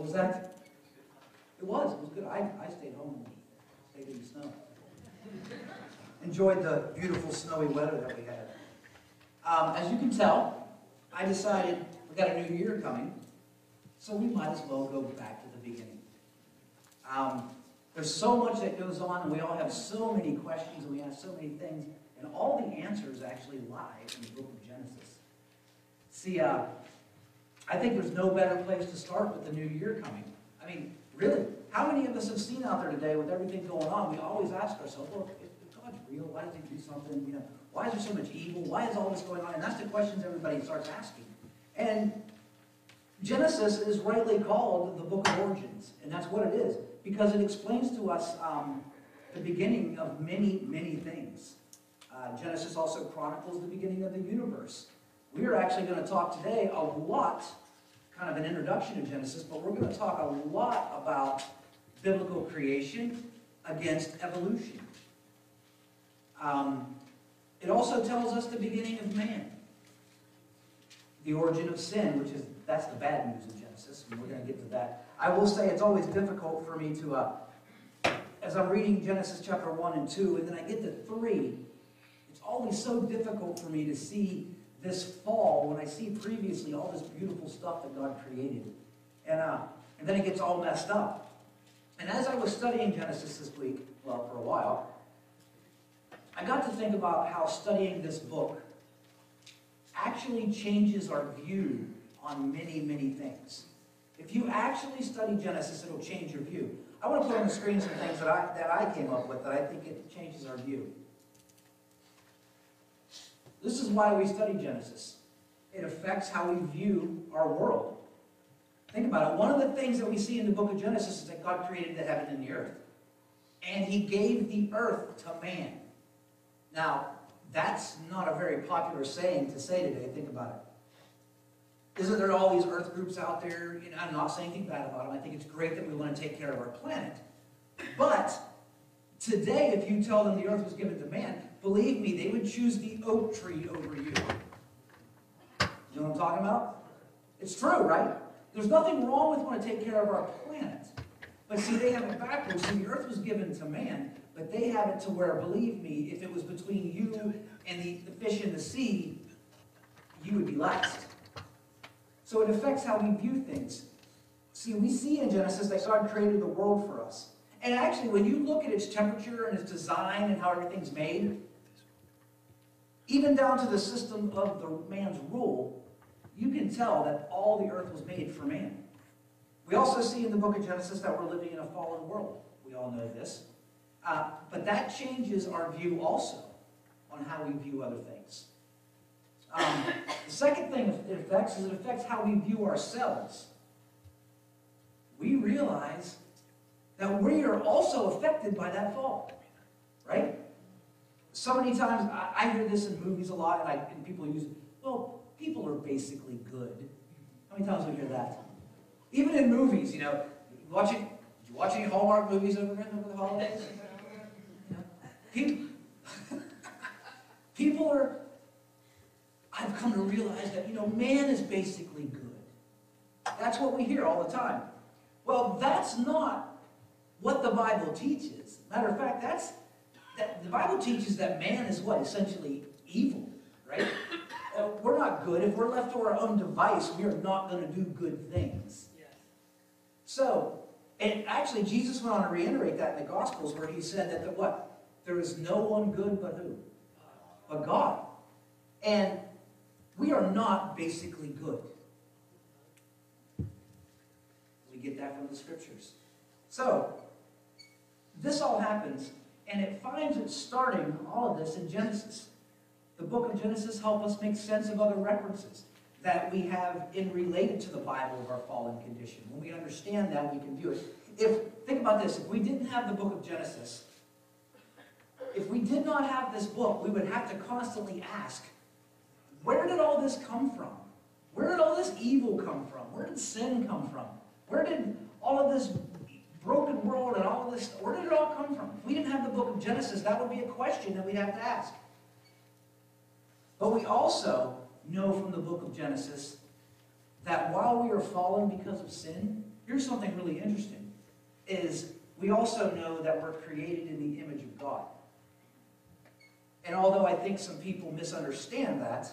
was that? It was. It was good. I, I stayed home and stayed in the snow. Enjoyed the beautiful snowy weather that we had. Um, as you can tell, I decided we got a new year coming, so we might as well go back to the beginning. Um, there's so much that goes on, and we all have so many questions, and we ask so many things, and all the answers actually lie in the book of Genesis. See, uh, I think there's no better place to start with the new year coming. I mean, really, how many of us have seen out there today with everything going on? We always ask ourselves, well, if God's real, why does he do something? You know, why is there so much evil? Why is all this going on? And that's the questions everybody starts asking. And Genesis is rightly called the book of origins, and that's what it is, because it explains to us um, the beginning of many, many things. Uh, Genesis also chronicles the beginning of the universe. We are actually going to talk today a lot, kind of an introduction to Genesis, but we're going to talk a lot about biblical creation against evolution. Um, it also tells us the beginning of man, the origin of sin, which is that's the bad news in Genesis, and we're going to get to that. I will say it's always difficult for me to, uh, as I'm reading Genesis chapter 1 and 2, and then I get to 3, it's always so difficult for me to see this fall when I see previously all this beautiful stuff that God created. And, uh, and then it gets all messed up. And as I was studying Genesis this week, well, for a while, I got to think about how studying this book actually changes our view on many, many things. If you actually study Genesis, it'll change your view. I want to put on the screen some things that I, that I came up with that I think it changes our view. This is why we study Genesis. It affects how we view our world. Think about it. One of the things that we see in the book of Genesis is that God created the heaven and the earth. And he gave the earth to man. Now, that's not a very popular saying to say today. Think about it. Isn't there all these earth groups out there? You know, I'm not saying anything bad about them. I think it's great that we want to take care of our planet. But today, if you tell them the earth was given to man, believe me, they would choose the oak tree over you. You know what I'm talking about? It's true, right? There's nothing wrong with wanting to take care of our planet. But see, they have it backwards. See, the earth was given to man, but they have it to where, believe me, if it was between you and the, the fish in the sea, you would be last. So it affects how we view things. See, we see in Genesis that God created the world for us. And actually, when you look at its temperature and its design and how everything's made, even down to the system of the man's rule, you can tell that all the earth was made for man. We also see in the book of Genesis that we're living in a fallen world. We all know this. Uh, but that changes our view also on how we view other things. Um, the second thing it affects is it affects how we view ourselves. We realize that we are also affected by that fall, right? So many times, I, I hear this in movies a lot, and, I, and people use, well, people are basically good. How many times have we hear that? Even in movies, you know, watching, did you watch any Hallmark movies over, over the holidays? You know, people, people are, I've come to realize that, you know, man is basically good. That's what we hear all the time. Well, that's not what the Bible teaches. Matter of fact, that's that the Bible teaches that man is what? Essentially evil, right? Uh, we're not good. If we're left to our own device, we are not going to do good things. Yes. So, and actually, Jesus went on to reiterate that in the Gospels where he said that the what? There is no one good but who? But God. And we are not basically good. We get that from the scriptures. So, this all happens, and it finds its starting, all of this, in Genesis. The book of Genesis helps us make sense of other references that we have in related to the Bible of our fallen condition. When we understand that, we can view it. If think about this, if we didn't have the book of Genesis, if we did not have this book, we would have to constantly ask, where did all this come from? Where did all this evil come from? Where did sin come from? Where did all of this broken world and all this, where did it all come from? If we didn't have the book of Genesis, that would be a question that we'd have to ask. But we also know from the book of Genesis that while we are fallen because of sin, here's something really interesting, is we also know that we're created in the image of God. And although I think some people misunderstand that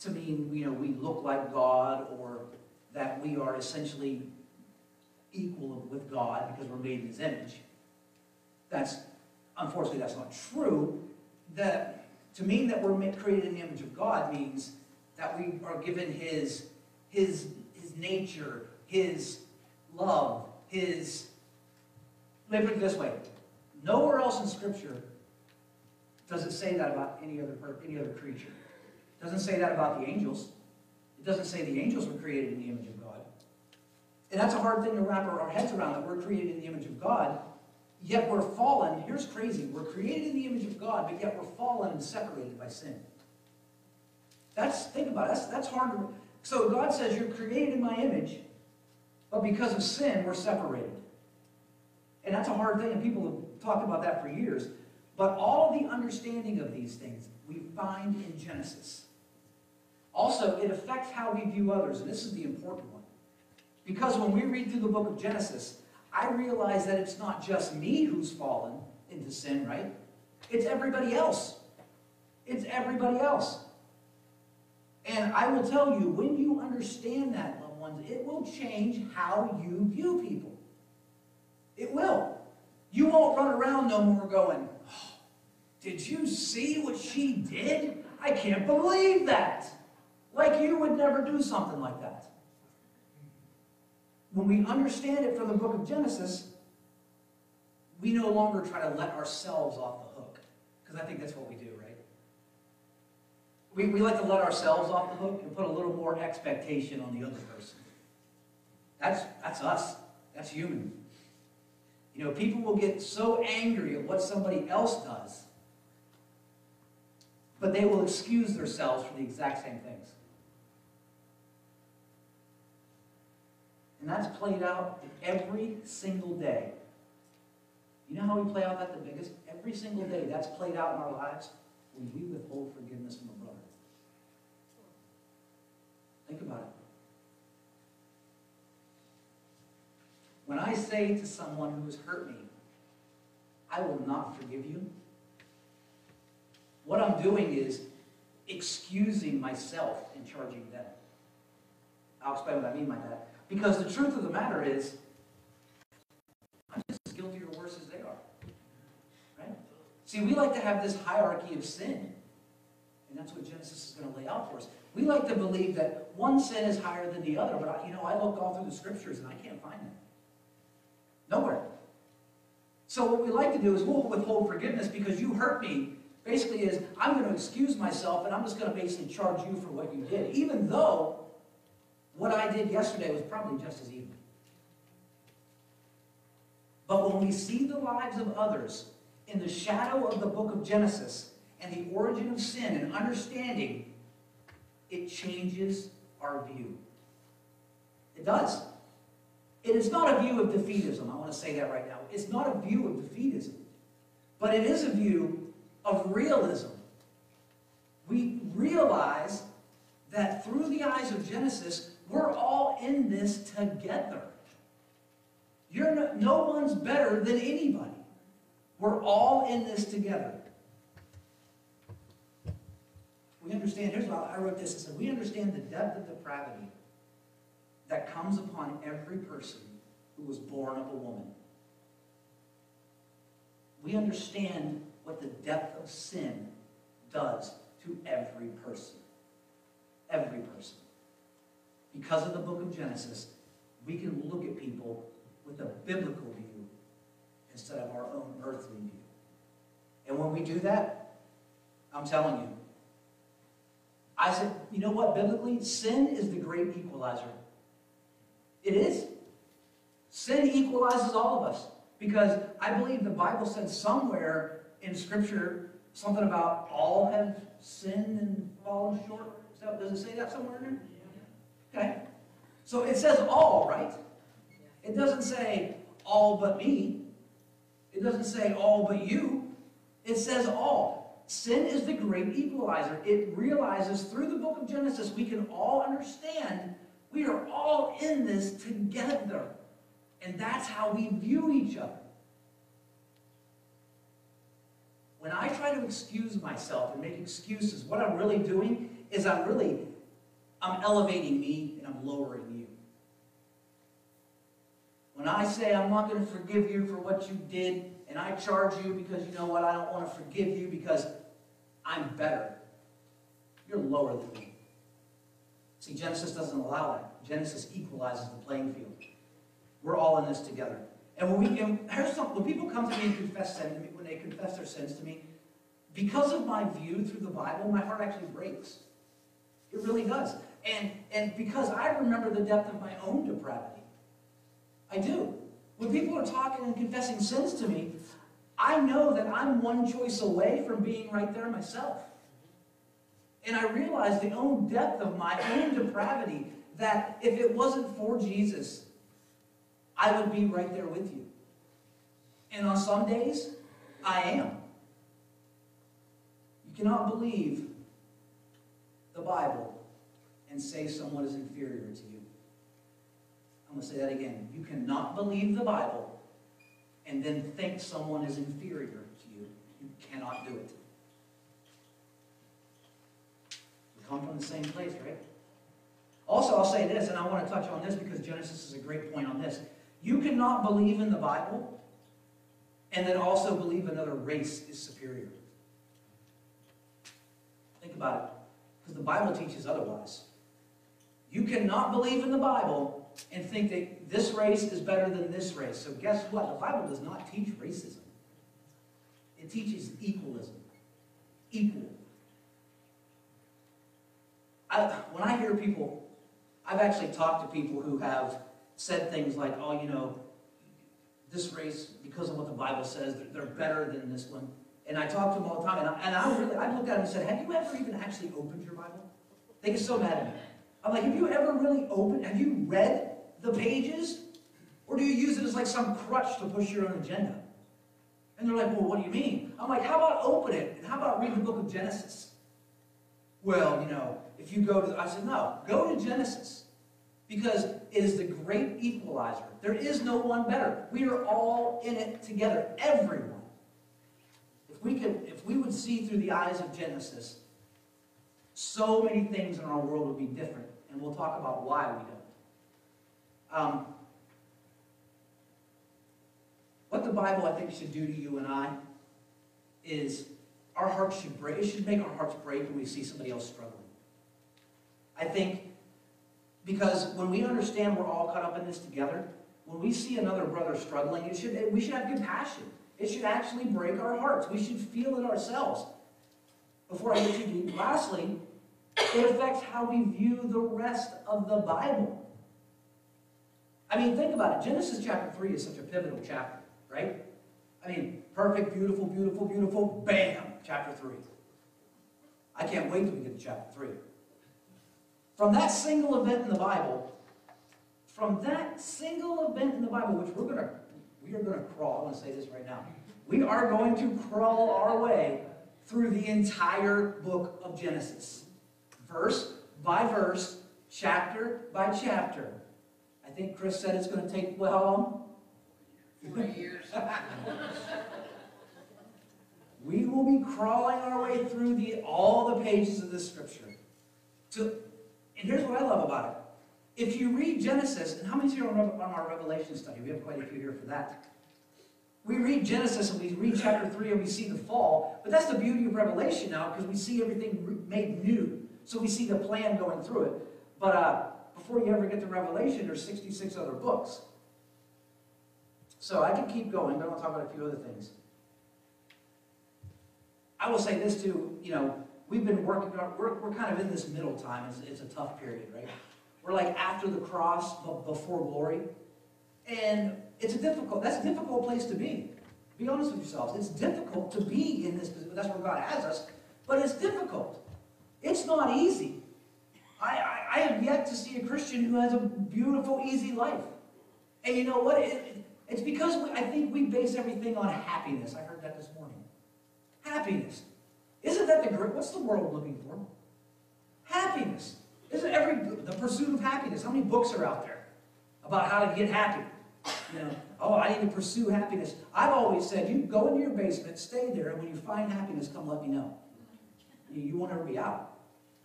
to mean, you know, we look like God or that we are essentially equal with God because we're made in his image. That's, unfortunately, that's not true. That, to mean that we're created in the image of God means that we are given his, his, his nature, his love, his, let me put it this way. Nowhere else in Scripture does it say that about any other, any other creature. It doesn't say that about the angels. It doesn't say the angels were created in the image of God. And that's a hard thing to wrap our heads around, that we're created in the image of God, yet we're fallen. Here's crazy. We're created in the image of God, but yet we're fallen and separated by sin. That's, think about it, that's, that's hard to, so God says, you're created in my image, but because of sin, we're separated. And that's a hard thing, and people have talked about that for years. But all of the understanding of these things we find in Genesis. Also, it affects how we view others, and this is the important one. Because when we read through the book of Genesis, I realize that it's not just me who's fallen into sin, right? It's everybody else. It's everybody else. And I will tell you, when you understand that, loved ones, it will change how you view people. It will. You won't run around no more going, "Oh, Did you see what she did? I can't believe that. Like you would never do something like that. When we understand it from the book of Genesis, we no longer try to let ourselves off the hook. Because I think that's what we do, right? We, we like to let ourselves off the hook and put a little more expectation on the other person. That's, that's us. That's human. You know, people will get so angry at what somebody else does, but they will excuse themselves for the exact same things. And that's played out every single day. You know how we play out that the biggest? Every single day that's played out in our lives when we withhold forgiveness from a brother. Think about it. When I say to someone who has hurt me, I will not forgive you, what I'm doing is excusing myself and charging them. I'll explain what I mean by that. Because the truth of the matter is, I'm just as guilty or worse as they are. Right? See, we like to have this hierarchy of sin. And that's what Genesis is going to lay out for us. We like to believe that one sin is higher than the other, but I, you know, I look all through the scriptures and I can't find that. Nowhere. So what we like to do is we'll withhold forgiveness because you hurt me. Basically is, I'm going to excuse myself and I'm just going to basically charge you for what you did. Even though what I did yesterday was probably just as evil. But when we see the lives of others in the shadow of the book of Genesis and the origin of sin and understanding, it changes our view. It does. It is not a view of defeatism. I want to say that right now. It's not a view of defeatism, but it is a view of realism. We realize that through the eyes of Genesis, we're all in this together. You're no, no one's better than anybody. We're all in this together. We understand, here's what I wrote this, I said, we understand the depth of depravity that comes upon every person who was born of a woman. We understand what the depth of sin does to every person. Every person. Because of the book of Genesis, we can look at people with a biblical view instead of our own earthly view. And when we do that, I'm telling you, I said, you know what, biblically, sin is the great equalizer. It is. Sin equalizes all of us. Because I believe the Bible said somewhere in Scripture something about all have sinned and fallen short. Does it say that somewhere in there? Okay. So it says all, right? It doesn't say all but me. It doesn't say all but you. It says all. Sin is the great equalizer. It realizes through the book of Genesis we can all understand we are all in this together. And that's how we view each other. when I try to excuse myself and make excuses, what I'm really doing is I'm really, I'm elevating me and I'm lowering you. When I say I'm not going to forgive you for what you did, and I charge you because you know what, I don't want to forgive you because I'm better, you're lower than me. See, Genesis doesn't allow that. Genesis equalizes the playing field. We're all in this together. And when we and here's something, when people come to me and confess sin to me, when they confess their sins to me, because of my view through the Bible, my heart actually breaks. It really does. And and because I remember the depth of my own depravity. I do. When people are talking and confessing sins to me, I know that I'm one choice away from being right there myself. And I realize the own depth of my own depravity that if it wasn't for Jesus, I would be right there with you. And on some days, I am. You cannot believe the Bible and say someone is inferior to you. I'm going to say that again. You cannot believe the Bible and then think someone is inferior to you. You cannot do it. We come from the same place, right? Also, I'll say this, and I want to touch on this because Genesis is a great point on this. You cannot believe in the Bible and then also believe another race is superior. Think about it, because the Bible teaches otherwise. You cannot believe in the Bible and think that this race is better than this race. So guess what? The Bible does not teach racism. It teaches equalism. Equal. I, when I hear people, I've actually talked to people who have said things like, oh, you know, this race, because of what the Bible says, they're, they're better than this one. And I talk to them all the time, and I, and I really, I looked at them and said, have you ever even actually opened your Bible? They get so mad at me. I'm like, have you ever really opened, have you read the pages? Or do you use it as like some crutch to push your own agenda? And they're like, well, what do you mean? I'm like, how about open it, and how about read the book of Genesis? Well, you know, if you go to, I said, no, go to Genesis. Because it is the great equalizer. There is no one better. We are all in it together, everyone. If we could, if we would see through the eyes of Genesis, so many things in our world would be different. And we'll talk about why we don't. Um, what the Bible, I think, should do to you and I is our hearts should break. It should make our hearts break when we see somebody else struggling. I think because when we understand we're all caught up in this together, when we see another brother struggling, it should, we should have compassion. It should actually break our hearts. We should feel it ourselves. Before I get too deep, lastly, it affects how we view the rest of the Bible. I mean, think about it. Genesis chapter 3 is such a pivotal chapter, right? I mean, perfect, beautiful, beautiful, beautiful, bam, chapter 3. I can't wait till we get to chapter 3. From that single event in the Bible, from that single event in the Bible, which we're gonna, we are gonna crawl, I want to say this right now. We are going to crawl our way through the entire book of Genesis. Verse by verse, chapter by chapter. I think Chris said it's going to take, well, how long? Four years. We will be crawling our way through the, all the pages of this scripture. To, and here's what I love about it. If you read Genesis, and how many's you are on our Revelation study? We have quite a few here for that. We read Genesis and we read chapter 3 and we see the fall, but that's the beauty of Revelation now because we see everything made new. So we see the plan going through it. But uh, before you ever get to Revelation, there's 66 other books. So I can keep going, but I'll talk about a few other things. I will say this too, you know, we've been working, we're, we're kind of in this middle time. It's, it's a tough period, right? We're like after the cross, but before glory. And it's a difficult, that's a difficult place to be. Be honest with yourselves. It's difficult to be in this. That's where God has us. But it's difficult. It's not easy. I, I, I have yet to see a Christian who has a beautiful, easy life. And you know what? It, it's because we, I think we base everything on happiness. I heard that this morning. Happiness. Isn't that the great? What's the world looking for? Happiness. Isn't every the pursuit of happiness? How many books are out there about how to get happy? You know, oh, I need to pursue happiness. I've always said, you go into your basement, stay there, and when you find happiness, come let me know. You, you won't ever be out.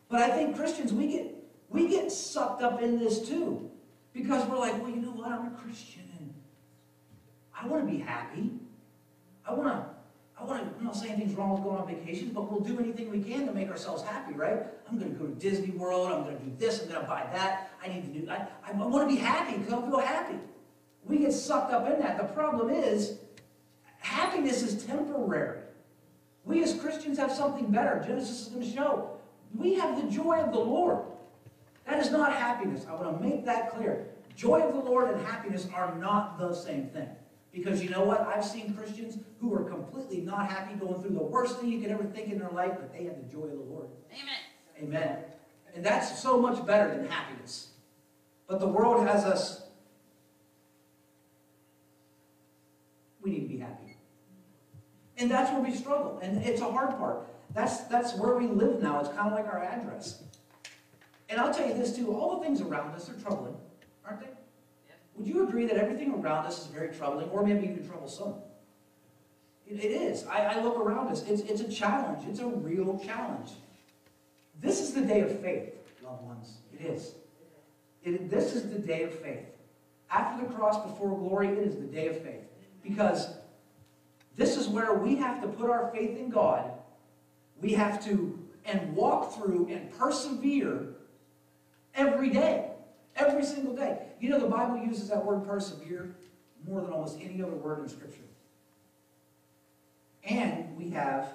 But I think Christians, we get we get sucked up in this too. Because we're like, well, you know what? I'm a Christian I want to be happy. I want to, I want to, I'm not saying anything's wrong with going on vacations, but we'll do anything we can to make ourselves happy, right? I'm going to go to Disney World. I'm going to do this. I'm going to buy that. I need to do, I, I want to be happy because I feel happy. We get sucked up in that. The problem is, happiness is temporary. We as Christians have something better. Genesis is going to show. We have the joy of the Lord. That is not happiness. I want to make that clear. Joy of the Lord and happiness are not the same thing. Because you know what? I've seen Christians who are completely not happy, going through the worst thing you could ever think in their life, but they have the joy of the Lord. Amen. Amen. And that's so much better than happiness. But the world has us, we need to be happy. And that's where we struggle. And it's a hard part. That's, that's where we live now. It's kind of like our address. And I'll tell you this too, all the things around us are troubling, aren't they? Would you agree that everything around us is very troubling, or maybe even troublesome? It, it is. I, I look around us. It's, it's a challenge. It's a real challenge. This is the day of faith, loved ones. It is. It, this is the day of faith. After the cross, before glory, it is the day of faith. Because this is where we have to put our faith in God. We have to and walk through and persevere Every day. Every single day. You know, the Bible uses that word persevere more than almost any other word in Scripture. And we have,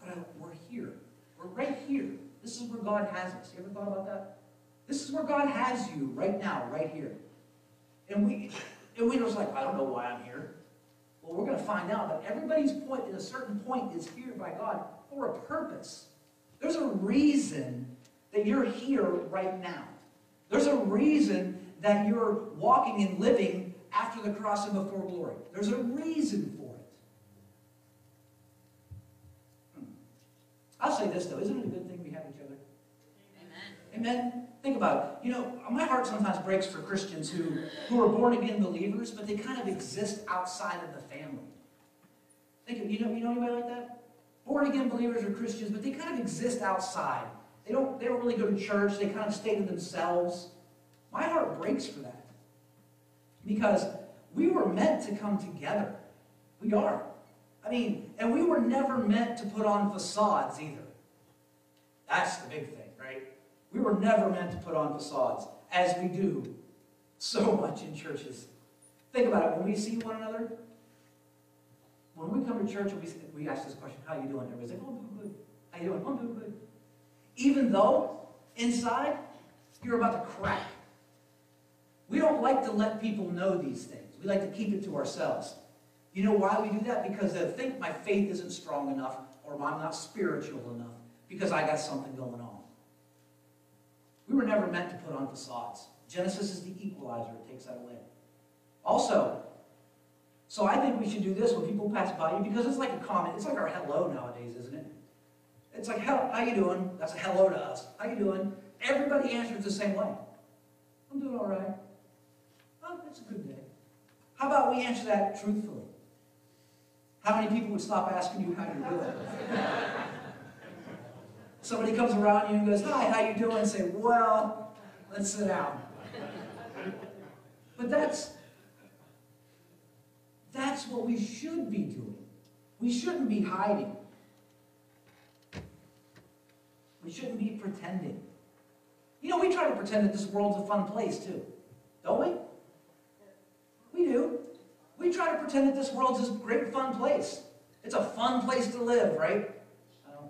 but uh, we're here. We're right here. This is where God has us. You ever thought about that? This is where God has you right now, right here. And we, and we're just like, I don't know why I'm here. Well, we're going to find out that everybody's point at a certain point is here by God for a purpose. There's a reason that you're here right now. There's a reason that you're walking and living after the cross and before glory. There's a reason for it. Hmm. I'll say this though, isn't it a good thing we have each other? Amen. Amen? Think about it. You know, my heart sometimes breaks for Christians who, who are born again believers, but they kind of exist outside of the family. Think of, you know, you know anybody like that? born again believers or Christians, but they kind of exist outside. They don't, they don't really go to church. They kind of stay to themselves. My heart breaks for that. Because we were meant to come together. We are. I mean, and we were never meant to put on facades either. That's the big thing? We were never meant to put on facades, as we do so much in churches. Think about it. When we see one another, when we come to church we, we ask this question, how you doing? Everybody's like, oh, I'm doing good. How you doing? I'm doing good. Even though inside, you're about to crack. We don't like to let people know these things. We like to keep it to ourselves. You know why we do that? Because they think my faith isn't strong enough or I'm not spiritual enough because I got something going on. We were never meant to put on facades. Genesis is the equalizer. It takes that away. Also, so I think we should do this when people pass by you because it's like a comment. It's like our hello nowadays, isn't it? It's like, how, how you doing? That's a hello to us. How you doing? Everybody answers the same way. I'm doing all right. Oh, it's a good day. How about we answer that truthfully? How many people would stop asking you how you're doing? Somebody comes around you and goes, hi, how you doing? Say, well, let's sit down. But that's that's what we should be doing. We shouldn't be hiding. We shouldn't be pretending. You know, we try to pretend that this world's a fun place too, don't we? We do. We try to pretend that this world's this great fun place. It's a fun place to live, right?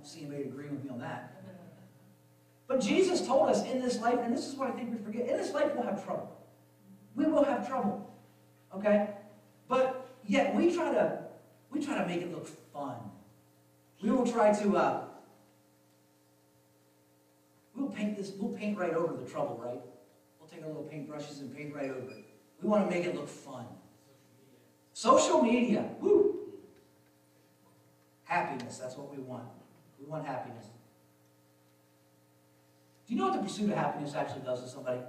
See anybody agreeing with me on that. But Jesus told us in this life, and this is what I think we forget, in this life we'll have trouble. We will have trouble. Okay? But Yet we try to we try to make it look fun. We will try to uh, we'll paint this, we'll paint right over the trouble, right? We'll take our little paintbrushes and paint right over it. We want to make it look fun. Social media, woo! Happiness, that's what we want. We want happiness. Do you know what the pursuit of happiness actually does to somebody?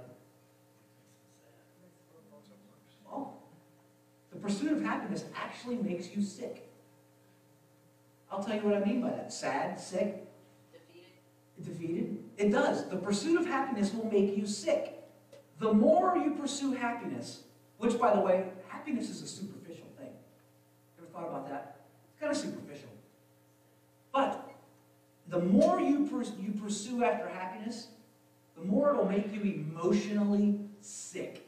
Oh, the pursuit of happiness actually makes you sick. I'll tell you what I mean by that. Sad, sick, Defeated. defeated. It does. The pursuit of happiness will make you sick. The more you pursue happiness, which, by the way, happiness is a superficial thing. Ever thought about that? It's kind of superficial. But the more you, you pursue after happiness, the more it'll make you emotionally sick.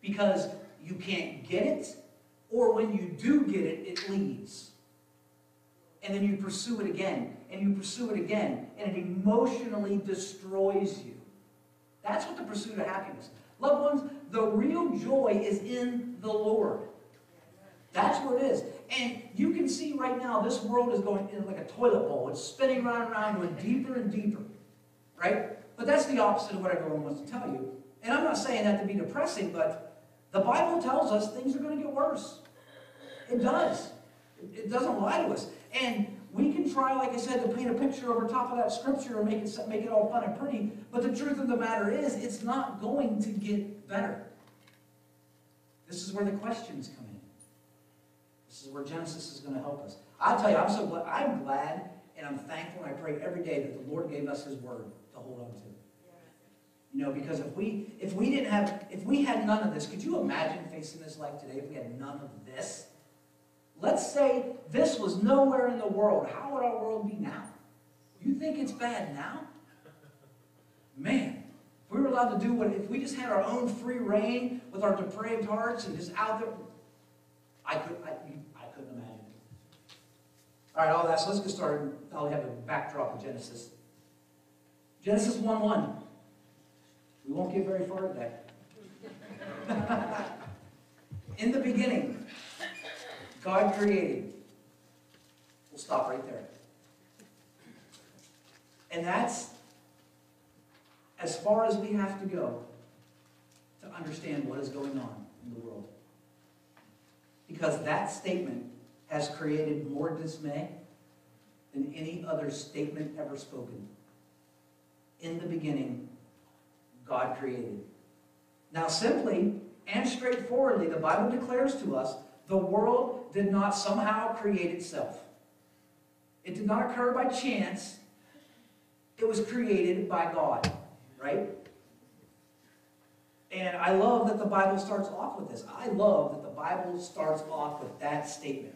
Because you can't get it, or when you do get it, it leaves. And then you pursue it again, and you pursue it again, and it emotionally destroys you. That's what the pursuit of happiness. Loved ones, the real joy is in the Lord. That's where it is. And you can see right now this world is going in like a toilet bowl. It's spinning round and round, going deeper and deeper. Right? But that's the opposite of what everyone wants to tell you. And I'm not saying that to be depressing, but the Bible tells us things are going to get worse. It does. It doesn't lie to us. And we can try, like I said, to paint a picture over top of that scripture and make it, make it all fun and pretty. But the truth of the matter is, it's not going to get better. This is where the questions come in. This is where Genesis is going to help us. I'll tell you, I'm so glad, I'm glad and I'm thankful and I pray every day that the Lord gave us His Word to hold on to. You know, because if we if we didn't have if we had none of this, could you imagine facing this life today if we had none of this? Let's say this was nowhere in the world. How would our world be now? You think it's bad now? Man, if we were allowed to do what if we just had our own free reign with our depraved hearts and just out there, I could I, couldn't imagine. All right, all that. So let's get started. I'll have a backdrop of Genesis. Genesis 1 1. We won't get very far today. In the beginning, God created. We'll stop right there. And that's as far as we have to go to understand what is going on in the world. Because that statement has created more dismay than any other statement ever spoken. In the beginning, God created. Now, simply and straightforwardly, the Bible declares to us the world did not somehow create itself. It did not occur by chance. It was created by God, right? And I love that the Bible starts off with this. I love that the Bible starts off with that statement.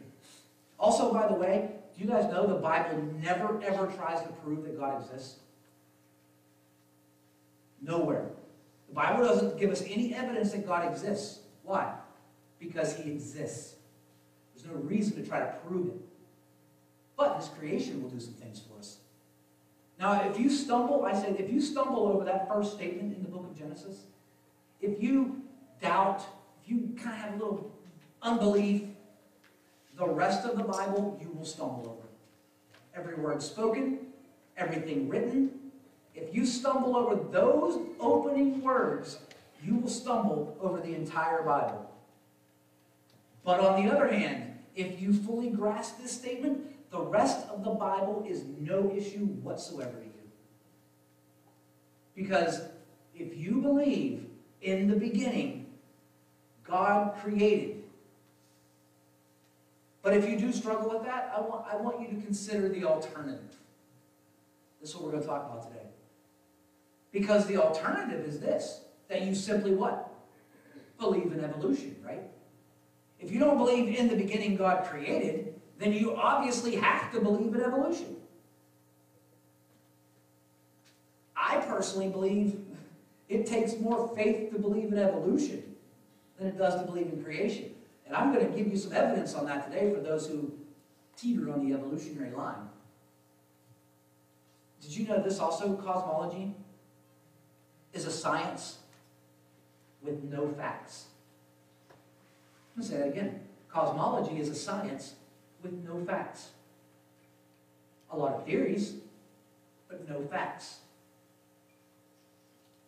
Also, by the way, do you guys know the Bible never ever tries to prove that God exists? Nowhere. The Bible doesn't give us any evidence that God exists. Why? Because he exists. There's no reason to try to prove it. But his creation will do some things for us. Now, if you stumble, I said, if you stumble over that first statement in the book of Genesis, if you doubt, if you kind of have a little unbelief, the rest of the Bible you will stumble over. Every word spoken, everything written, if you stumble over those opening words, you will stumble over the entire Bible. But on the other hand, if you fully grasp this statement, the rest of the Bible is no issue whatsoever to you. Because if you believe in the beginning, God created. But if you do struggle with that, I want, I want you to consider the alternative. This is what we're going to talk about today. Because the alternative is this that you simply what? Believe in evolution, right? If you don't believe in the beginning God created, then you obviously have to believe in evolution. I personally believe it takes more faith to believe in evolution than it does to believe in creation. And I'm going to give you some evidence on that today for those who teeter on the evolutionary line. Did you know this also, cosmology, is a science with no facts? I'm going to say that again. Cosmology is a science with no facts. A lot of theories, but no facts.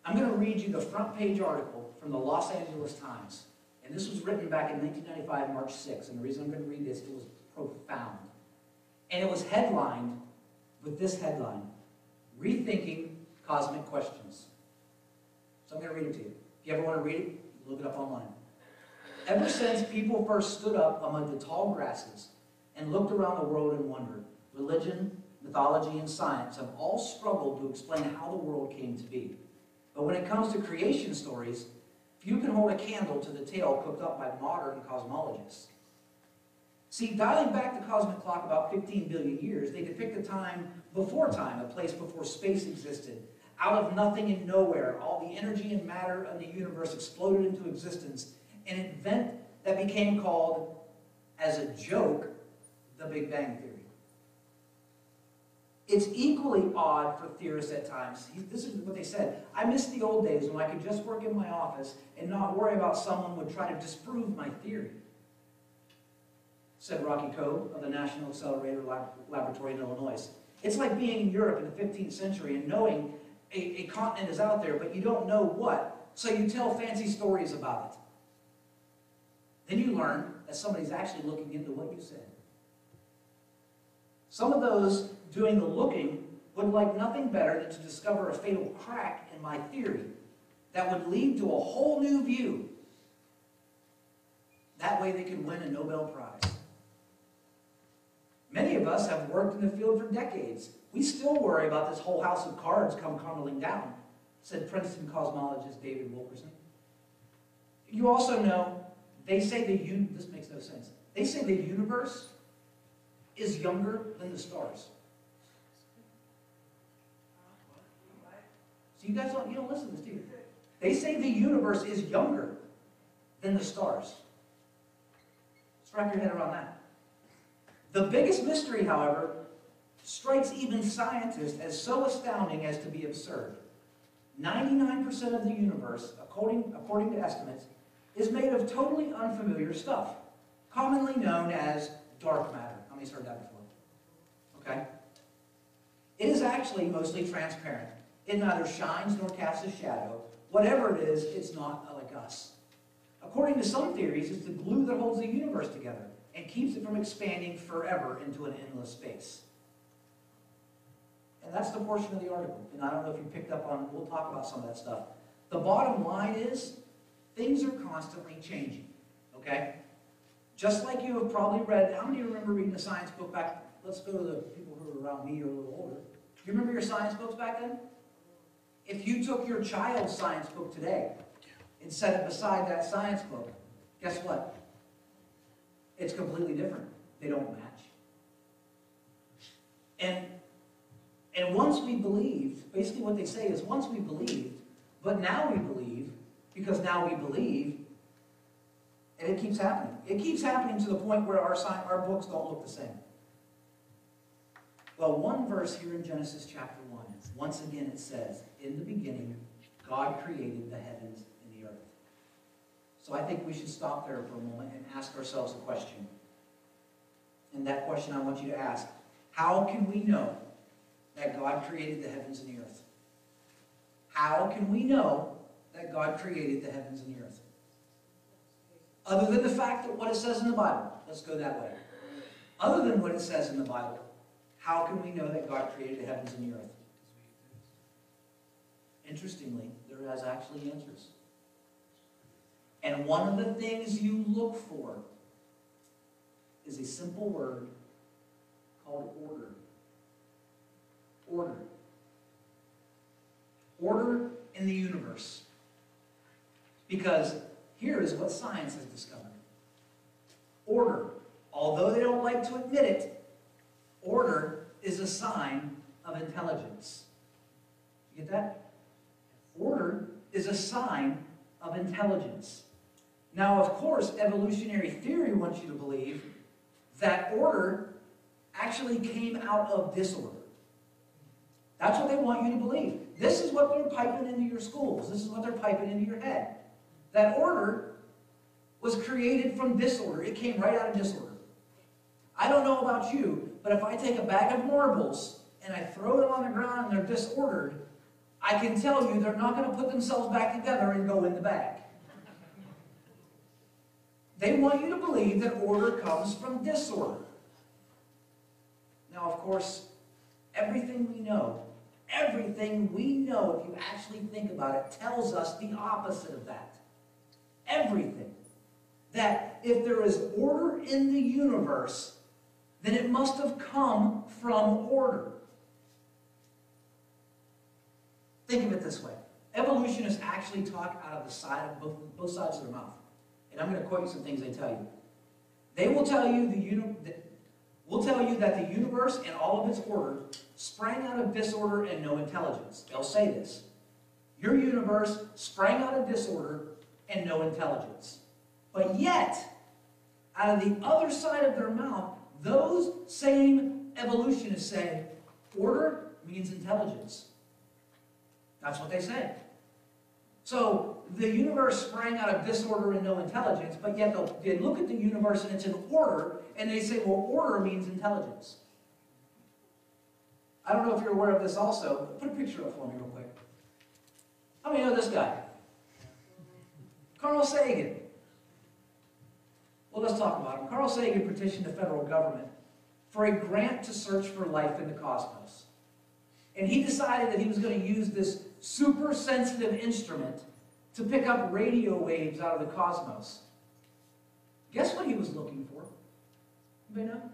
I'm going to read you the front page article from the Los Angeles Times. And this was written back in 1995, March 6. And the reason I'm going to read this, it was profound. And it was headlined with this headline Rethinking Cosmic Questions. So I'm going to read it to you. If you ever want to read it, look it up online. Ever since people first stood up among the tall grasses and looked around the world and wondered, religion, mythology, and science have all struggled to explain how the world came to be. But when it comes to creation stories, few can hold a candle to the tale cooked up by modern cosmologists. See, dialing back the cosmic clock about 15 billion years, they depict a time before time, a place before space existed. Out of nothing and nowhere, all the energy and matter of the universe exploded into existence, an event that became called, as a joke, the Big Bang Theory. It's equally odd for theorists at times. This is what they said. I miss the old days when I could just work in my office and not worry about someone would try to disprove my theory. Said Rocky Kolb of the National Accelerator Laboratory in Illinois. It's like being in Europe in the 15th century and knowing a, a continent is out there, but you don't know what. So you tell fancy stories about it. Then you learn that somebody's actually looking into what you said. Some of those doing the looking would like nothing better than to discover a fatal crack in my theory that would lead to a whole new view. That way they could win a Nobel Prize. Many of us have worked in the field for decades. We still worry about this whole house of cards come crumbling down, said Princeton cosmologist David Wilkerson. You also know, they say the this makes no sense. They say the universe is younger than the stars. So you guys don't, you don't listen to this, do you? They say the universe is younger than the stars. Let's wrap your head around that. The biggest mystery, however, strikes even scientists as so astounding as to be absurd. 99% of the universe, according, according to estimates, is made of totally unfamiliar stuff, commonly known as dark matter. How many's heard that before? Okay? It is actually mostly transparent. It neither shines nor casts a shadow. Whatever it is, it's not like us. According to some theories, it's the glue that holds the universe together and keeps it from expanding forever into an endless space. And that's the portion of the article. And I don't know if you picked up on, we'll talk about some of that stuff. The bottom line is, things are constantly changing, okay? Just like you have probably read, how many of you remember reading a science book back, let's go to the people who are around me or a little older. Do you remember your science books back then? If you took your child's science book today and set it beside that science book, guess what? It's completely different. They don't match. And, and once we believed, basically what they say is once we believed, but now we believe, because now we believe, and it keeps happening. It keeps happening to the point where our, our books don't look the same. Well, one verse here in Genesis chapter 1, once again it says, In the beginning, God created the heavens and the earth. So I think we should stop there for a moment and ask ourselves a question. And that question I want you to ask, how can we know that God created the heavens and the earth? How can we know that God created the heavens and the earth? Other than the fact that what it says in the Bible. Let's go that way. Other than what it says in the Bible, how can we know that God created the heavens and the earth? Interestingly, there has actually answers. And one of the things you look for is a simple word called order. Order. Order in the universe. Because here is what science has discovered. Order, although they don't like to admit it, order is a sign of intelligence. You get that? Order is a sign of intelligence. Now, of course, evolutionary theory wants you to believe that order actually came out of disorder. That's what they want you to believe. This is what they're piping into your schools. This is what they're piping into your head. That order was created from disorder. It came right out of disorder. I don't know about you, but if I take a bag of marbles and I throw them on the ground and they're disordered, I can tell you they're not going to put themselves back together and go in the bag. They want you to believe that order comes from disorder. Now, of course, everything we know, everything we know, if you actually think about it, tells us the opposite of that. Everything. that if there is order in the universe, then it must have come from order. Think of it this way. Evolutionists actually talk out of the side of both, both sides of their mouth. And I'm going to quote you some things they tell you. They will tell you the uni- will tell you that the universe and all of its order sprang out of disorder and no intelligence. They'll say this. Your universe sprang out of disorder and no intelligence. But yet, out of the other side of their mouth, those same evolutionists say order means intelligence. That's what they say. So the universe sprang out of disorder and no intelligence, but yet they look at the universe and it's in order, and they say, well, order means intelligence. I don't know if you're aware of this also, put a picture up for me real quick. How many know this guy? Carl Sagan. Well, let's talk about him. Carl Sagan petitioned the federal government for a grant to search for life in the cosmos. And he decided that he was going to use this super sensitive instrument to pick up radio waves out of the cosmos. Guess what he was looking for? Anybody know?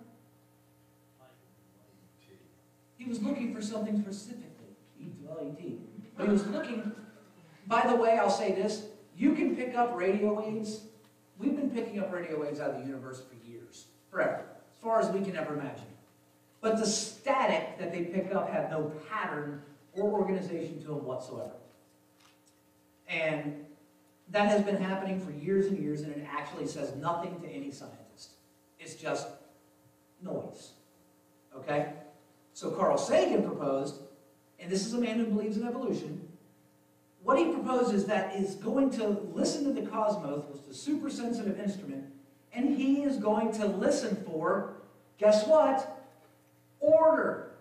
He was looking for something specifically. E-L-E-T. But he was looking, by the way, I'll say this, you can pick up radio waves. We've been picking up radio waves out of the universe for years, forever, as far as we can ever imagine. But the static that they pick up had no pattern or organization to them whatsoever. And that has been happening for years and years, and it actually says nothing to any scientist. It's just noise. Okay? So Carl Sagan proposed, and this is a man who believes in evolution, what he proposes that is going to listen to the cosmos with the super sensitive instrument, and he is going to listen for, guess what? Order.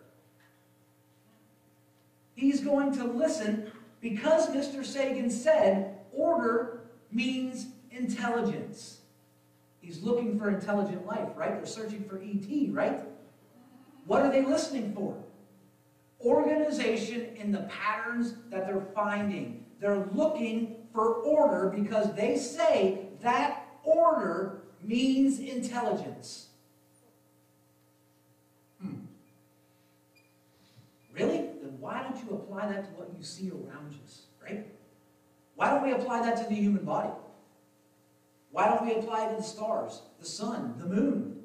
He's going to listen because Mr. Sagan said order means intelligence. He's looking for intelligent life, right? They're searching for ET, right? What are they listening for? Organization in the patterns that they're finding. They're looking for order because they say that order means intelligence. Hmm. Really? Then why don't you apply that to what you see around us, right? Why don't we apply that to the human body? Why don't we apply it to the stars, the sun, the moon?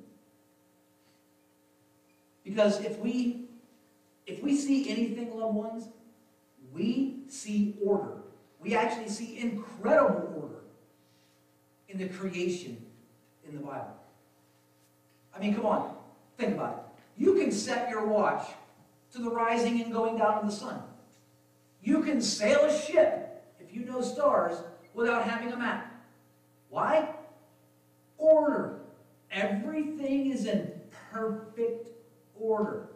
Because if we if we see anything, loved ones, we see order. We actually see incredible order in the creation in the Bible. I mean, come on, think about it. You can set your watch to the rising and going down of the sun. You can sail a ship, if you know stars, without having a map. Why? Order. Everything is in perfect order.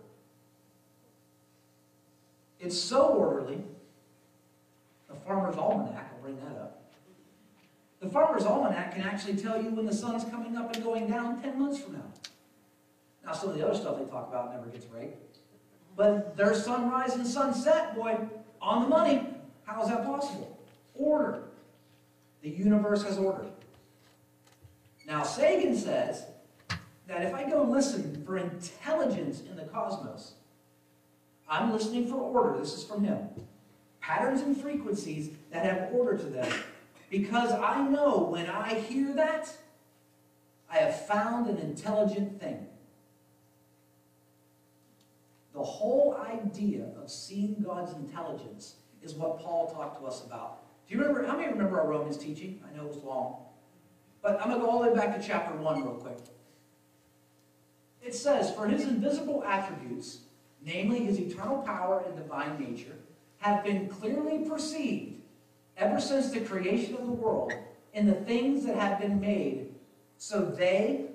It's so orderly. The Farmer's Almanac, I'll bring that up. The Farmer's Almanac can actually tell you when the sun's coming up and going down 10 months from now. Now, some of the other stuff they talk about never gets right. But their sunrise and sunset, boy, on the money. How is that possible? Order. The universe has order. Now, Sagan says that if I go and listen for intelligence in the cosmos, I'm listening for order. This is from him. Patterns and frequencies that have order to them. Because I know when I hear that, I have found an intelligent thing. The whole idea of seeing God's intelligence is what Paul talked to us about. Do you remember, how many remember our Romans teaching? I know it was long. But I'm going to go all the way back to chapter 1 real quick. It says, For his invisible attributes, namely his eternal power and divine nature, have been clearly perceived ever since the creation of the world in the things that have been made, so they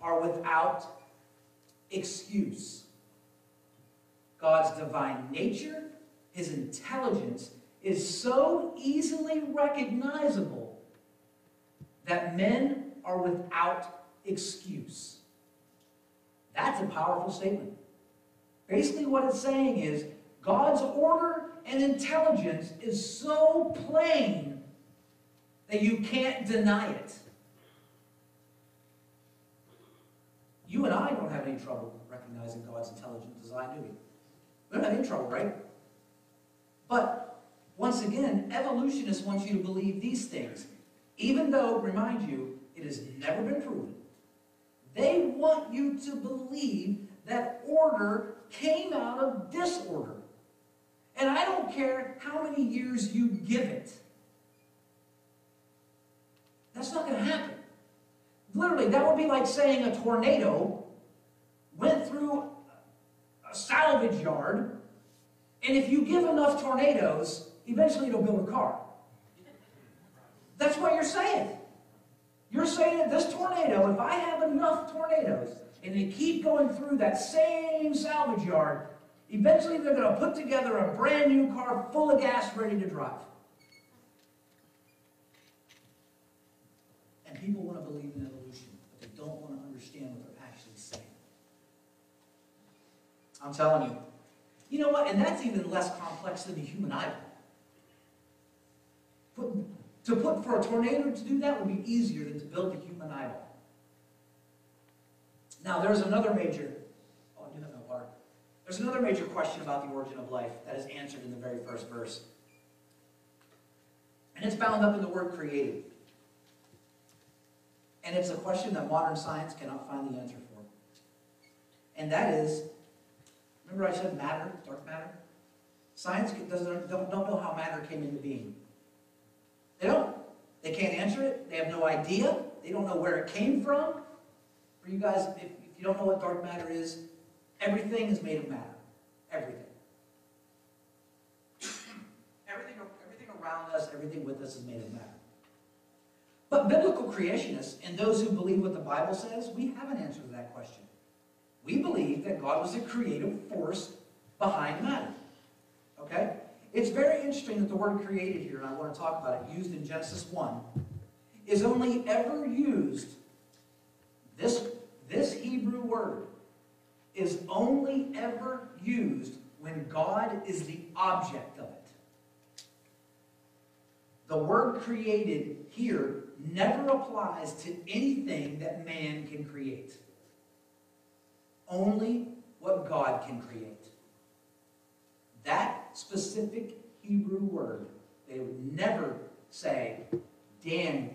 are without excuse. God's divine nature, his intelligence, is so easily recognizable that men are without excuse. That's a powerful statement. Basically, what it's saying is God's order and intelligence is so plain that you can't deny it. You and I don't have any trouble recognizing God's intelligent design, do we? We don't have any trouble, right? But, once again, evolutionists want you to believe these things. Even though, remind you, it has never been proven. They want you to believe that order came out of disorder. And I don't care how many years you give it. That's not going to happen. Literally, that would be like saying a tornado went through a salvage yard, and if you give enough tornadoes, eventually it'll build a car. That's what you're saying. You're saying that this tornado, if I have enough tornadoes, and they keep going through that same salvage yard, eventually they're going to put together a brand new car full of gas ready to drive. And people want to believe in evolution, but they don't want to understand what they're actually saying. I'm telling you. You know what? And that's even less complex than the human eyeball. Put, to put for a tornado to do that would be easier than to build the human eyeball. Now, there's another major, oh, I do have no water. There's another major question about the origin of life that is answered in the very first verse. And it's bound up in the word created. And it's a question that modern science cannot find the answer for. And that is, remember I said matter, dark matter? Science doesn't, don't, don't know how matter came into being. They don't. They can't answer it. They have no idea. They don't know where it came from. For you guys, if, if you don't know what dark matter is, everything is made of matter. Everything. everything, everything around us, everything with us is made of matter. But biblical creationists and those who believe what the Bible says, we have an answer to that question. We believe that God was the creative force behind matter. Okay? It's very interesting that the word created here, and I want to talk about it, used in Genesis 1, is only ever used, this, this Hebrew word is only ever used when God is the object of it. The word created here never applies to anything that man can create. Only what God can create. That specific Hebrew word, they would never say, Dan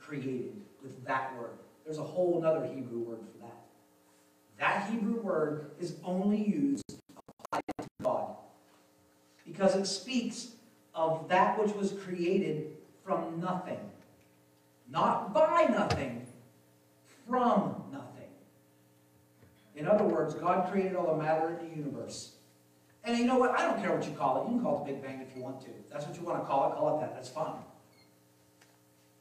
created with that word. There's a whole other Hebrew word for that. That Hebrew word is only used applied to God because it speaks of that which was created from nothing. Not by nothing, from nothing. In other words, God created all the matter in the universe. And you know what? I don't care what you call it. You can call it the Big Bang if you want to. That's what you want to call it, call it that. That's fine.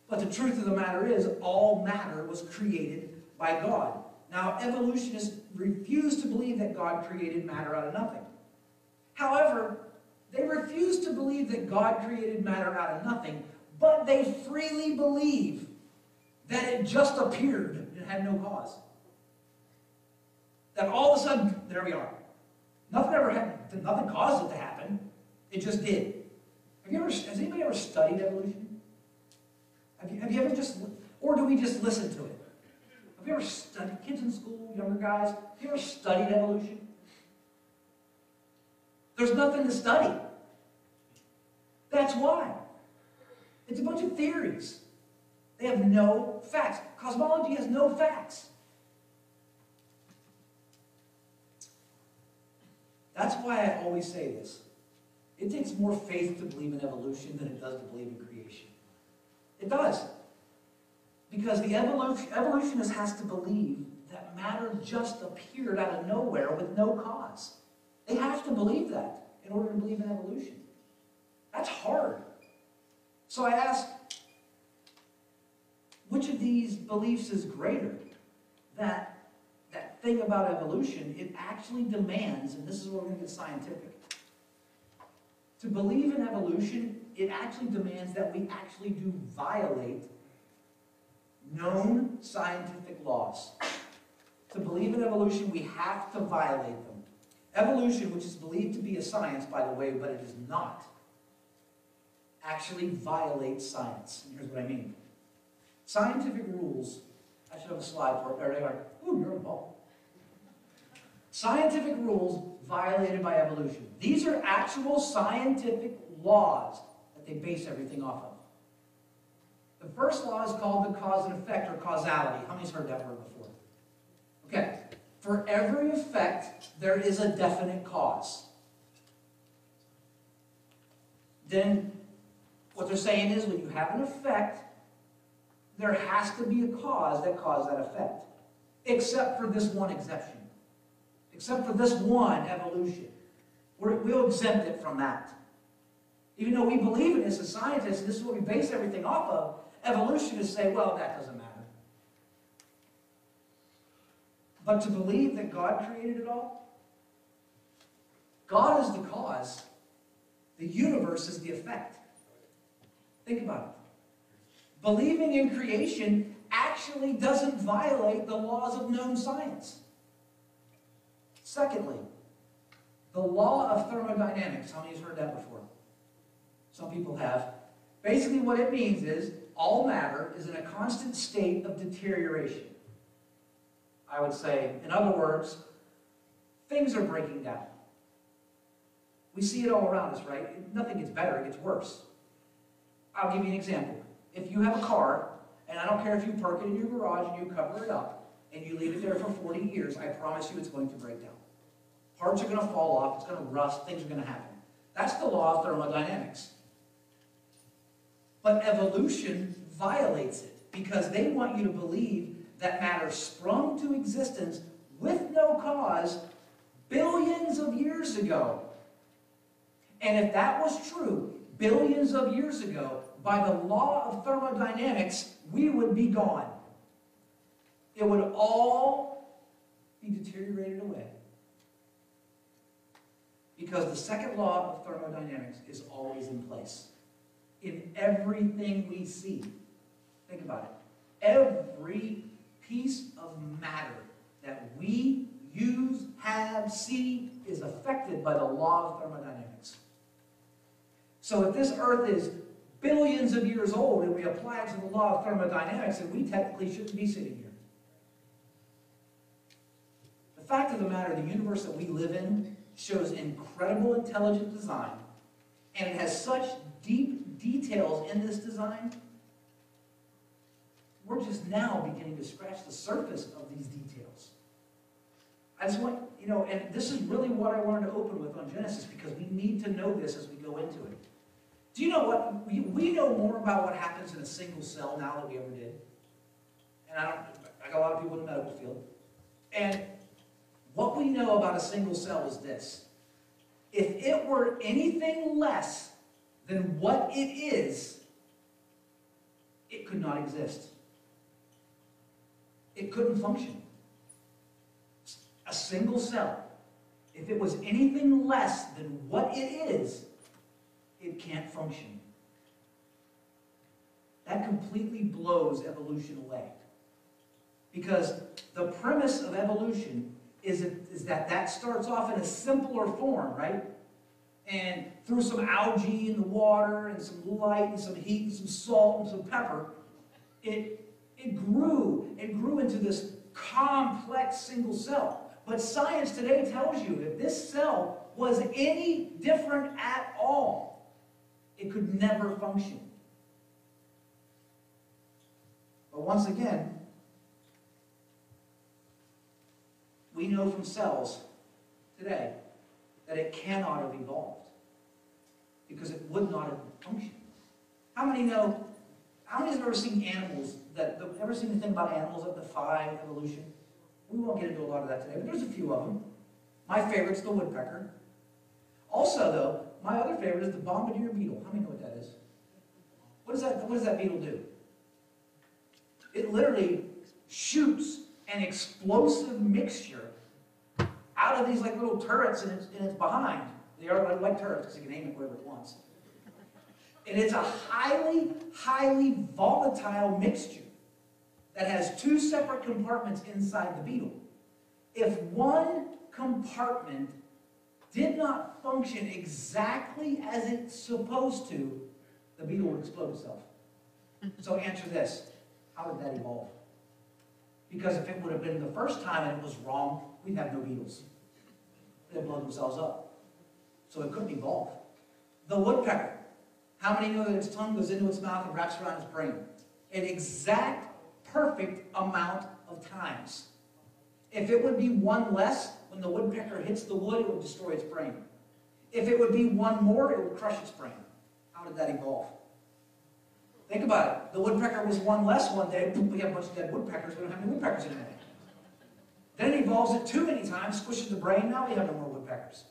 But the truth of the matter is, all matter was created by God. Now, evolutionists refuse to believe that God created matter out of nothing. However, they refuse to believe that God created matter out of nothing, but they freely believe that it just appeared and had no cause. That all of a sudden, there we are. Nothing ever happened, nothing caused it to happen. It just did. Have you ever, has anybody ever studied evolution? Have you, have you ever just, or do we just listen to it? Have you ever studied, kids in school, younger guys, have you ever studied evolution? There's nothing to study. That's why. It's a bunch of theories. They have no facts. Cosmology has no facts. That's why I always say this. It takes more faith to believe in evolution than it does to believe in creation. It does. Because the evolutionist has to believe that matter just appeared out of nowhere with no cause. They have to believe that in order to believe in evolution. That's hard. So I ask, which of these beliefs is greater? That, that thing about evolution, it actually demands, and this is where we're going to get scientific, to believe in evolution, it actually demands that we actually do violate known scientific laws. To believe in evolution, we have to violate them. Evolution, which is believed to be a science, by the way, but it is not, actually violates science. And here's what I mean. Scientific rules, I should have a slide for it. There they are. Ooh, you're the ball. Scientific rules violated by evolution. These are actual scientific laws that they base everything off of. The first law is called the cause and effect or causality. How many's heard that word before? Okay. For every effect, there is a definite cause. Then what they're saying is when you have an effect, there has to be a cause that caused that effect. Except for this one exception. Except for this one evolution. We're, we'll exempt it from that. Even though we believe in this as scientists, this is what we base everything off of, evolutionists say, well, that doesn't matter. But to believe that God created it all, God is the cause, the universe is the effect. Think about it. Believing in creation actually doesn't violate the laws of known science. Secondly, the law of thermodynamics. How many have heard that before? Some people have. Basically, what it means is all matter is in a constant state of deterioration. I would say, in other words, things are breaking down. We see it all around us, right? Nothing gets better, it gets worse. I'll give you an example. If you have a car, and I don't care if you park it in your garage and you cover it up, and you leave it there for 40 years, I promise you it's going to break down. Parts are going to fall off, it's going to rust, things are going to happen. That's the law of thermodynamics. But evolution violates it because they want you to believe that matter sprung to existence with no cause billions of years ago. And if that was true, billions of years ago, by the law of thermodynamics, we would be gone. It would all be deteriorated away. Because the second law of thermodynamics is always in place. In everything we see. Think about it. Every piece of matter that we use, have, see, is affected by the law of thermodynamics. So if this earth is billions of years old and we apply it to the law of thermodynamics, then we technically shouldn't be sitting here. The fact of the matter, the universe that we live in shows incredible intelligent design, and it has such deep details in this design, we're just now beginning to scratch the surface of these details. I just want, you know, and this is really what I wanted to open with on Genesis because we need to know this as we go into it. Do you know what? We, we know more about what happens in a single cell now than we ever did. And I don't, I got a lot of people in the medical field. And what we know about a single cell is this. If it were anything less than what it is, it could not exist. It couldn't function. A single cell, if it was anything less than what it is, it can't function. That completely blows evolution away. Because the premise of evolution is, is that that starts off in a simpler form, right? And through some algae in the water and some light and some heat and some salt and some pepper, it, it grew and grew into this complex single cell. But science today tells you if this cell was any different at all, it could never function. But once again, we know from cells today that it cannot have evolved because it would not have functioned. How many know, how many have ever seen animals, that, ever seen anything about animals that defy evolution? We won't get into a lot of that today, but there's a few of them. My favorite's the woodpecker. Also, though, my other favorite is the bombardier beetle. How many know what that is? What does that, what does that beetle do? It literally shoots an explosive mixture out of these like little turrets in its, its behind. They are like turrets because you can aim it wherever it wants. And it's a highly, highly volatile mixture that has two separate compartments inside the beetle. If one compartment did not function exactly as it's supposed to, the beetle would explode itself. So answer this, how did that evolve? Because if it would have been the first time and it was wrong, we'd have no beetles. They'd blow themselves up. So it couldn't evolve. The woodpecker. How many know that its tongue goes into its mouth and wraps around its brain? An exact, perfect amount of times. If it would be one less, when the woodpecker hits the wood, it would destroy its brain. If it would be one more, it would crush its brain. How did that evolve? Think about it. The woodpecker was one less one day. We have a bunch of dead woodpeckers. We don't have any woodpeckers anymore. Then it it too many times, squishes the brain. Now we have no more woodpeckers.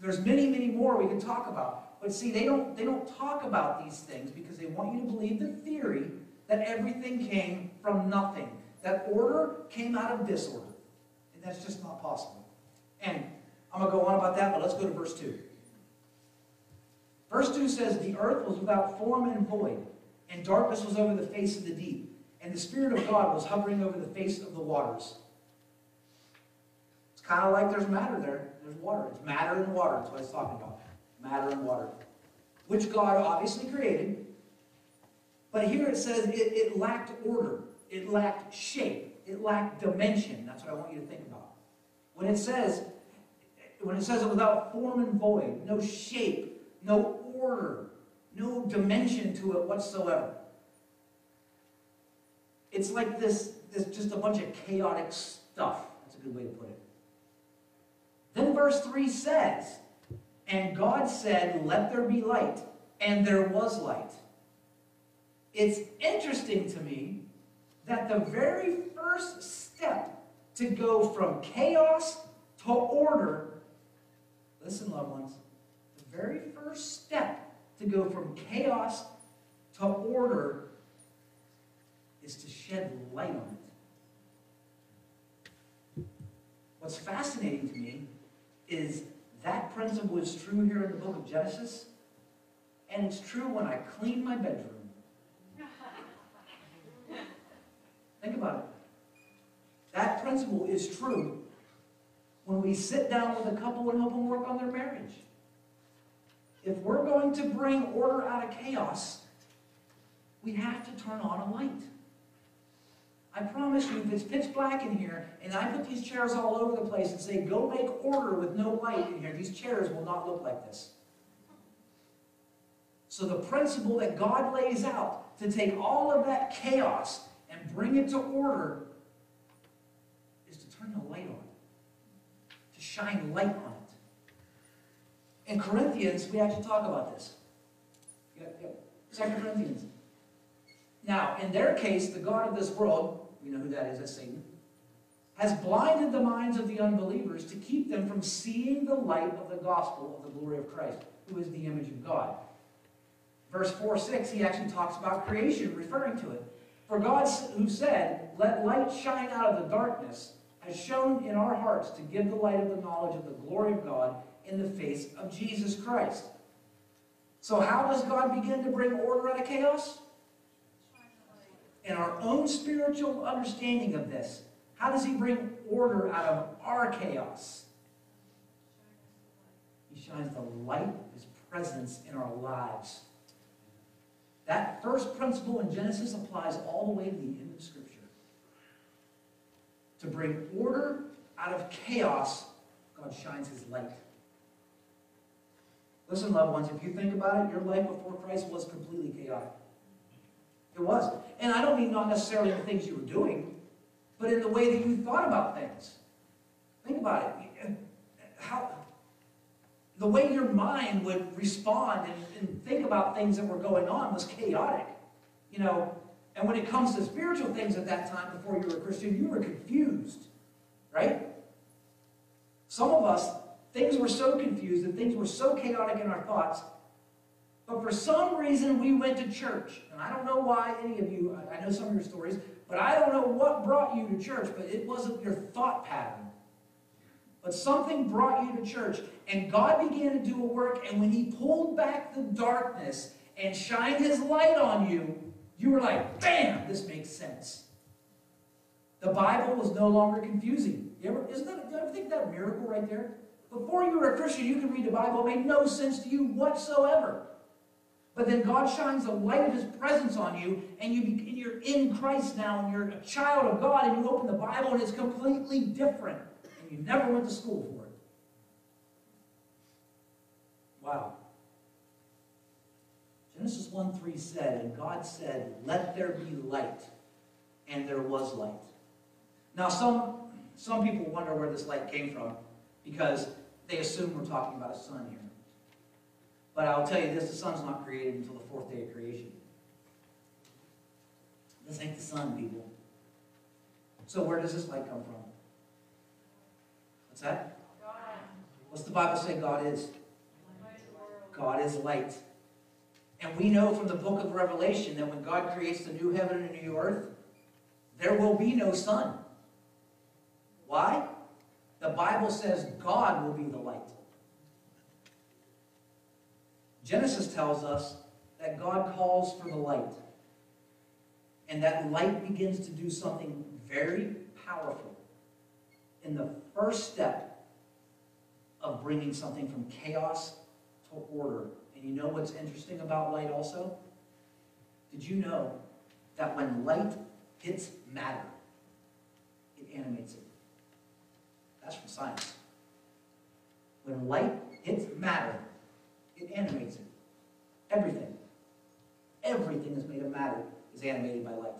There's many, many more we can talk about. But see, they don't, they don't talk about these things because they want you to believe the theory that everything came from nothing. That order came out of disorder. And that's just not possible. And I'm going to go on about that, but let's go to verse 2. Verse 2 says, The earth was without form and void, and darkness was over the face of the deep, and the Spirit of God was hovering over the face of the waters. It's kind of like there's matter there. There's water. It's matter and water. That's what he's talking about. Matter and water. Which God obviously created. But here it says it, it lacked order. It lacked shape. It lacked dimension. That's what I want you to think about. When it says, when it says it without form and void, no shape, no order, no dimension to it whatsoever. It's like this, this just a bunch of chaotic stuff. That's a good way to put it. Then verse 3 says, And God said, Let there be light, and there was light. It's interesting to me that the very first step to go from chaos to order, listen, loved ones, the very first step to go from chaos to order is to shed light on it. What's fascinating to me is that principle is true here in the book of Genesis, and it's true when I clean my bedroom. Think about it. That principle is true when we sit down with a couple and help them work on their marriage. If we're going to bring order out of chaos, we have to turn on a light. I promise you, if it's pitch black in here, and I put these chairs all over the place and say, go make order with no light in here, these chairs will not look like this. So the principle that God lays out to take all of that chaos and bring it to order is to turn the light on, to shine light on it. In Corinthians, we actually talk about this. Yep, yep. Second Corinthians. Now, in their case, the God of this world, we know who that is, that's Satan, has blinded the minds of the unbelievers to keep them from seeing the light of the gospel of the glory of Christ, who is the image of God. Verse 4 6, he actually talks about creation, referring to it. For God, who said, Let light shine out of the darkness, has shone in our hearts to give the light of the knowledge of the glory of God in the face of Jesus Christ. So, how does God begin to bring order out of chaos? In our own spiritual understanding of this, how does He bring order out of our chaos? He shines the light of His presence in our lives. That first principle in Genesis applies all the way to the end of Scripture. To bring order out of chaos, God shines His light. Listen, loved ones, if you think about it, your life before Christ was completely chaotic. It was. And I don't mean not necessarily the things you were doing, but in the way that you thought about things. Think about it. How, the way your mind would respond and, and, think about things that were going on was chaotic. You know, and when it comes to spiritual things at that time before you were a Christian, you were confused, right? Some of us, things were so confused and things were so chaotic in our thoughts, but for some reason we went to church. And I don't know why any of you, I know some of your stories, but I don't know what brought you to church, but it wasn't your thought pattern. But something brought you to church, and God began to do a work, and when He pulled back the darkness and shined His light on you, you were like, bam, this makes sense. The Bible was no longer confusing. You ever, isn't that, you ever think that miracle right there? Before you were a Christian, you could read the Bible. It made no sense to you whatsoever. But then God shines the light of His presence on you, and, you, you're in Christ now, and you're a child of God, and you open the Bible, and it's completely different. And you never went to school for it. Wow. Genesis 1 3 said, And God said, Let there be light. And there was light. Now, some, some people wonder where this light came from because they assume we're talking about a sun here. But I'll tell you this the sun's not created until the fourth day of creation. This ain't the sun, people. So, where does this light come from? What's that? What's the Bible say God is? God is light. And we know from the book of Revelation that when God creates the new heaven and the new earth, there will be no sun. Why? The Bible says God will be the light. Genesis tells us that God calls for the light. And that light begins to do something very powerful. In the first step of bringing something from chaos to order. And you know what's interesting about light also? Did you know that when light hits matter, it animates it? That's from science. When light hits matter, it animates it. Everything. Everything that's made of matter is animated by light.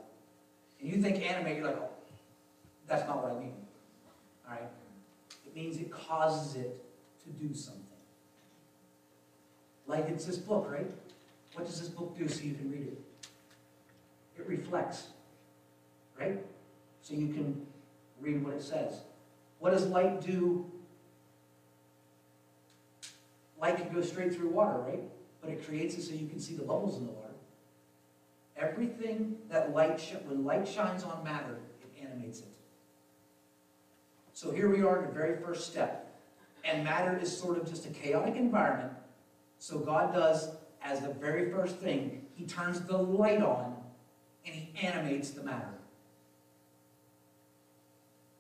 And you think animate, you're like, oh, that's not what I mean. All right? It means it causes it to do something. Like it's this book, right? What does this book do so you can read it? It reflects, right? So you can read what it says. What does light do? Light can go straight through water, right? But it creates it so you can see the bubbles in the water. Everything that light, when light shines on matter, it animates it. So here we are in the very first step. And matter is sort of just a chaotic environment. So God does, as the very first thing, He turns the light on and He animates the matter.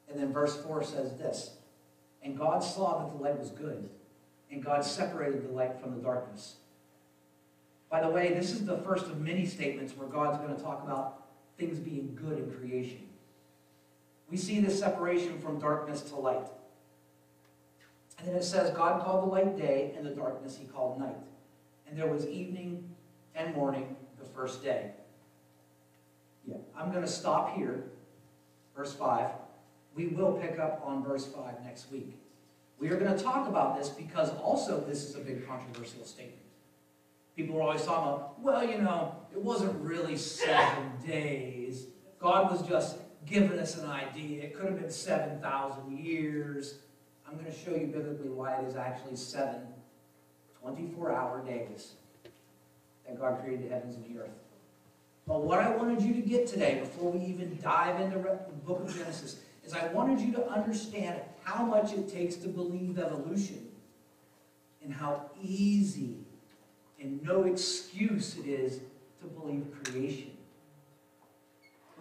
And then verse 4 says this And God saw that the light was good, and God separated the light from the darkness. By the way, this is the first of many statements where God's going to talk about things being good in creation. We see this separation from darkness to light. And then it says, God called the light day, and the darkness he called night. And there was evening and morning the first day. Yeah, I'm going to stop here, verse 5. We will pick up on verse 5 next week. We are going to talk about this because also this is a big controversial statement. People are always talking about, well, you know, it wasn't really seven days. God was just giving us an idea. It could have been 7,000 years. I'm going to show you biblically why it is actually seven 24 hour days that God created the heavens and the earth. But what I wanted you to get today, before we even dive into the book of Genesis, is I wanted you to understand how much it takes to believe evolution and how easy and no excuse it is to believe creation.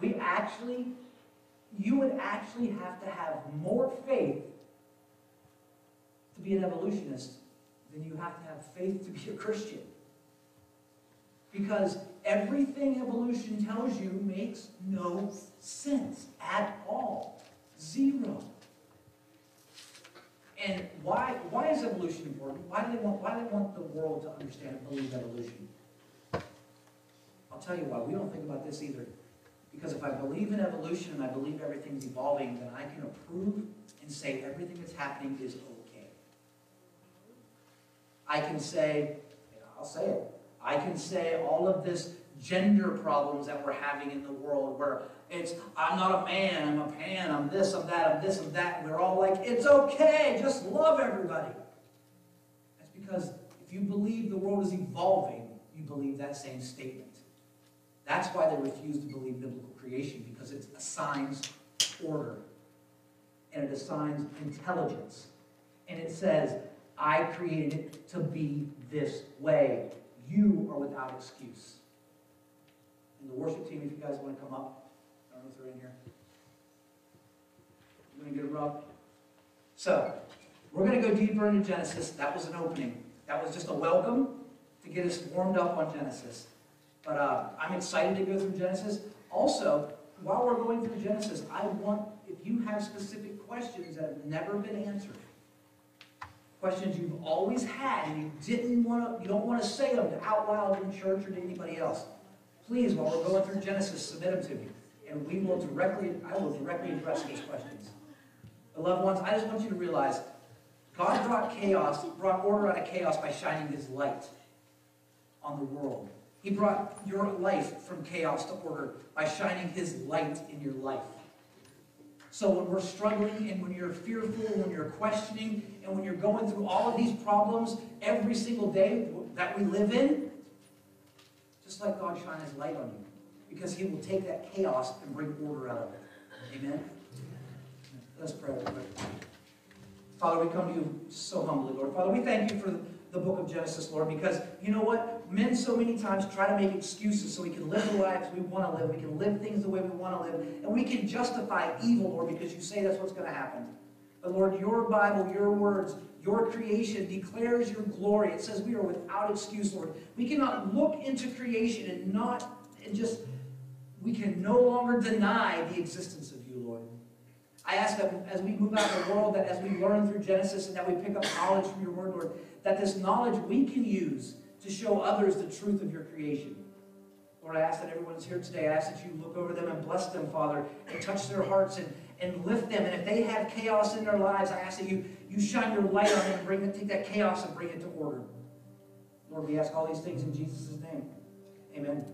We actually, you would actually have to have more faith to be an evolutionist than you have to have faith to be a Christian. Because everything evolution tells you makes no sense at all. Zero. And why, why is evolution important? Why do, they want, why do they want the world to understand and believe evolution? I'll tell you why. We don't think about this either. Because if I believe in evolution and I believe everything's evolving, then I can approve and say everything that's happening is okay. I can say, I'll say it, I can say all of this gender problems that we're having in the world where it's, I'm not a man, I'm a pan, I'm this, I'm that, I'm this, I'm that. And we're all like, it's okay, just love everybody. That's because if you believe the world is evolving, you believe that same statement. That's why they refuse to believe biblical creation, because it assigns order. And it assigns intelligence. And it says, I created it to be this way. You are without excuse. And the worship team, if you guys want to come up, If they're in here. You want to get them up? So, we're going to go deeper into Genesis. That was an opening. That was just a welcome to get us warmed up on Genesis. But uh, I'm excited to go through Genesis. Also, while we're going through Genesis, I want, if you have specific questions that have never been answered, questions you've always had and you didn't want to, you don't want to say them out loud in church or to anybody else, please, while we're going through Genesis, submit them to me. And we will directly, I will directly address those questions. Beloved ones, I just want you to realize God brought chaos, brought order out of chaos by shining his light on the world. He brought your life from chaos to order by shining his light in your life. So when we're struggling and when you're fearful, and when you're questioning, and when you're going through all of these problems every single day that we live in, just let God shine his light on you. Because he will take that chaos and bring order out of it. Amen? Let's pray. Father, we come to you so humbly, Lord. Father, we thank you for the book of Genesis, Lord, because you know what? Men so many times try to make excuses so we can live the lives we want to live. We can live things the way we want to live. And we can justify evil, Lord, because you say that's what's going to happen. But Lord, your Bible, your words, your creation declares your glory. It says we are without excuse, Lord. We cannot look into creation and not, and just, we can no longer deny the existence of you, Lord. I ask that as we move out in the world, that as we learn through Genesis and that we pick up knowledge from your word, Lord, that this knowledge we can use to show others the truth of your creation. Lord, I ask that everyone's here today. I ask that you look over them and bless them, Father, and touch their hearts and, and lift them. And if they have chaos in their lives, I ask that you, you shine your light on them and bring them, take that chaos and bring it to order. Lord, we ask all these things in Jesus' name. Amen.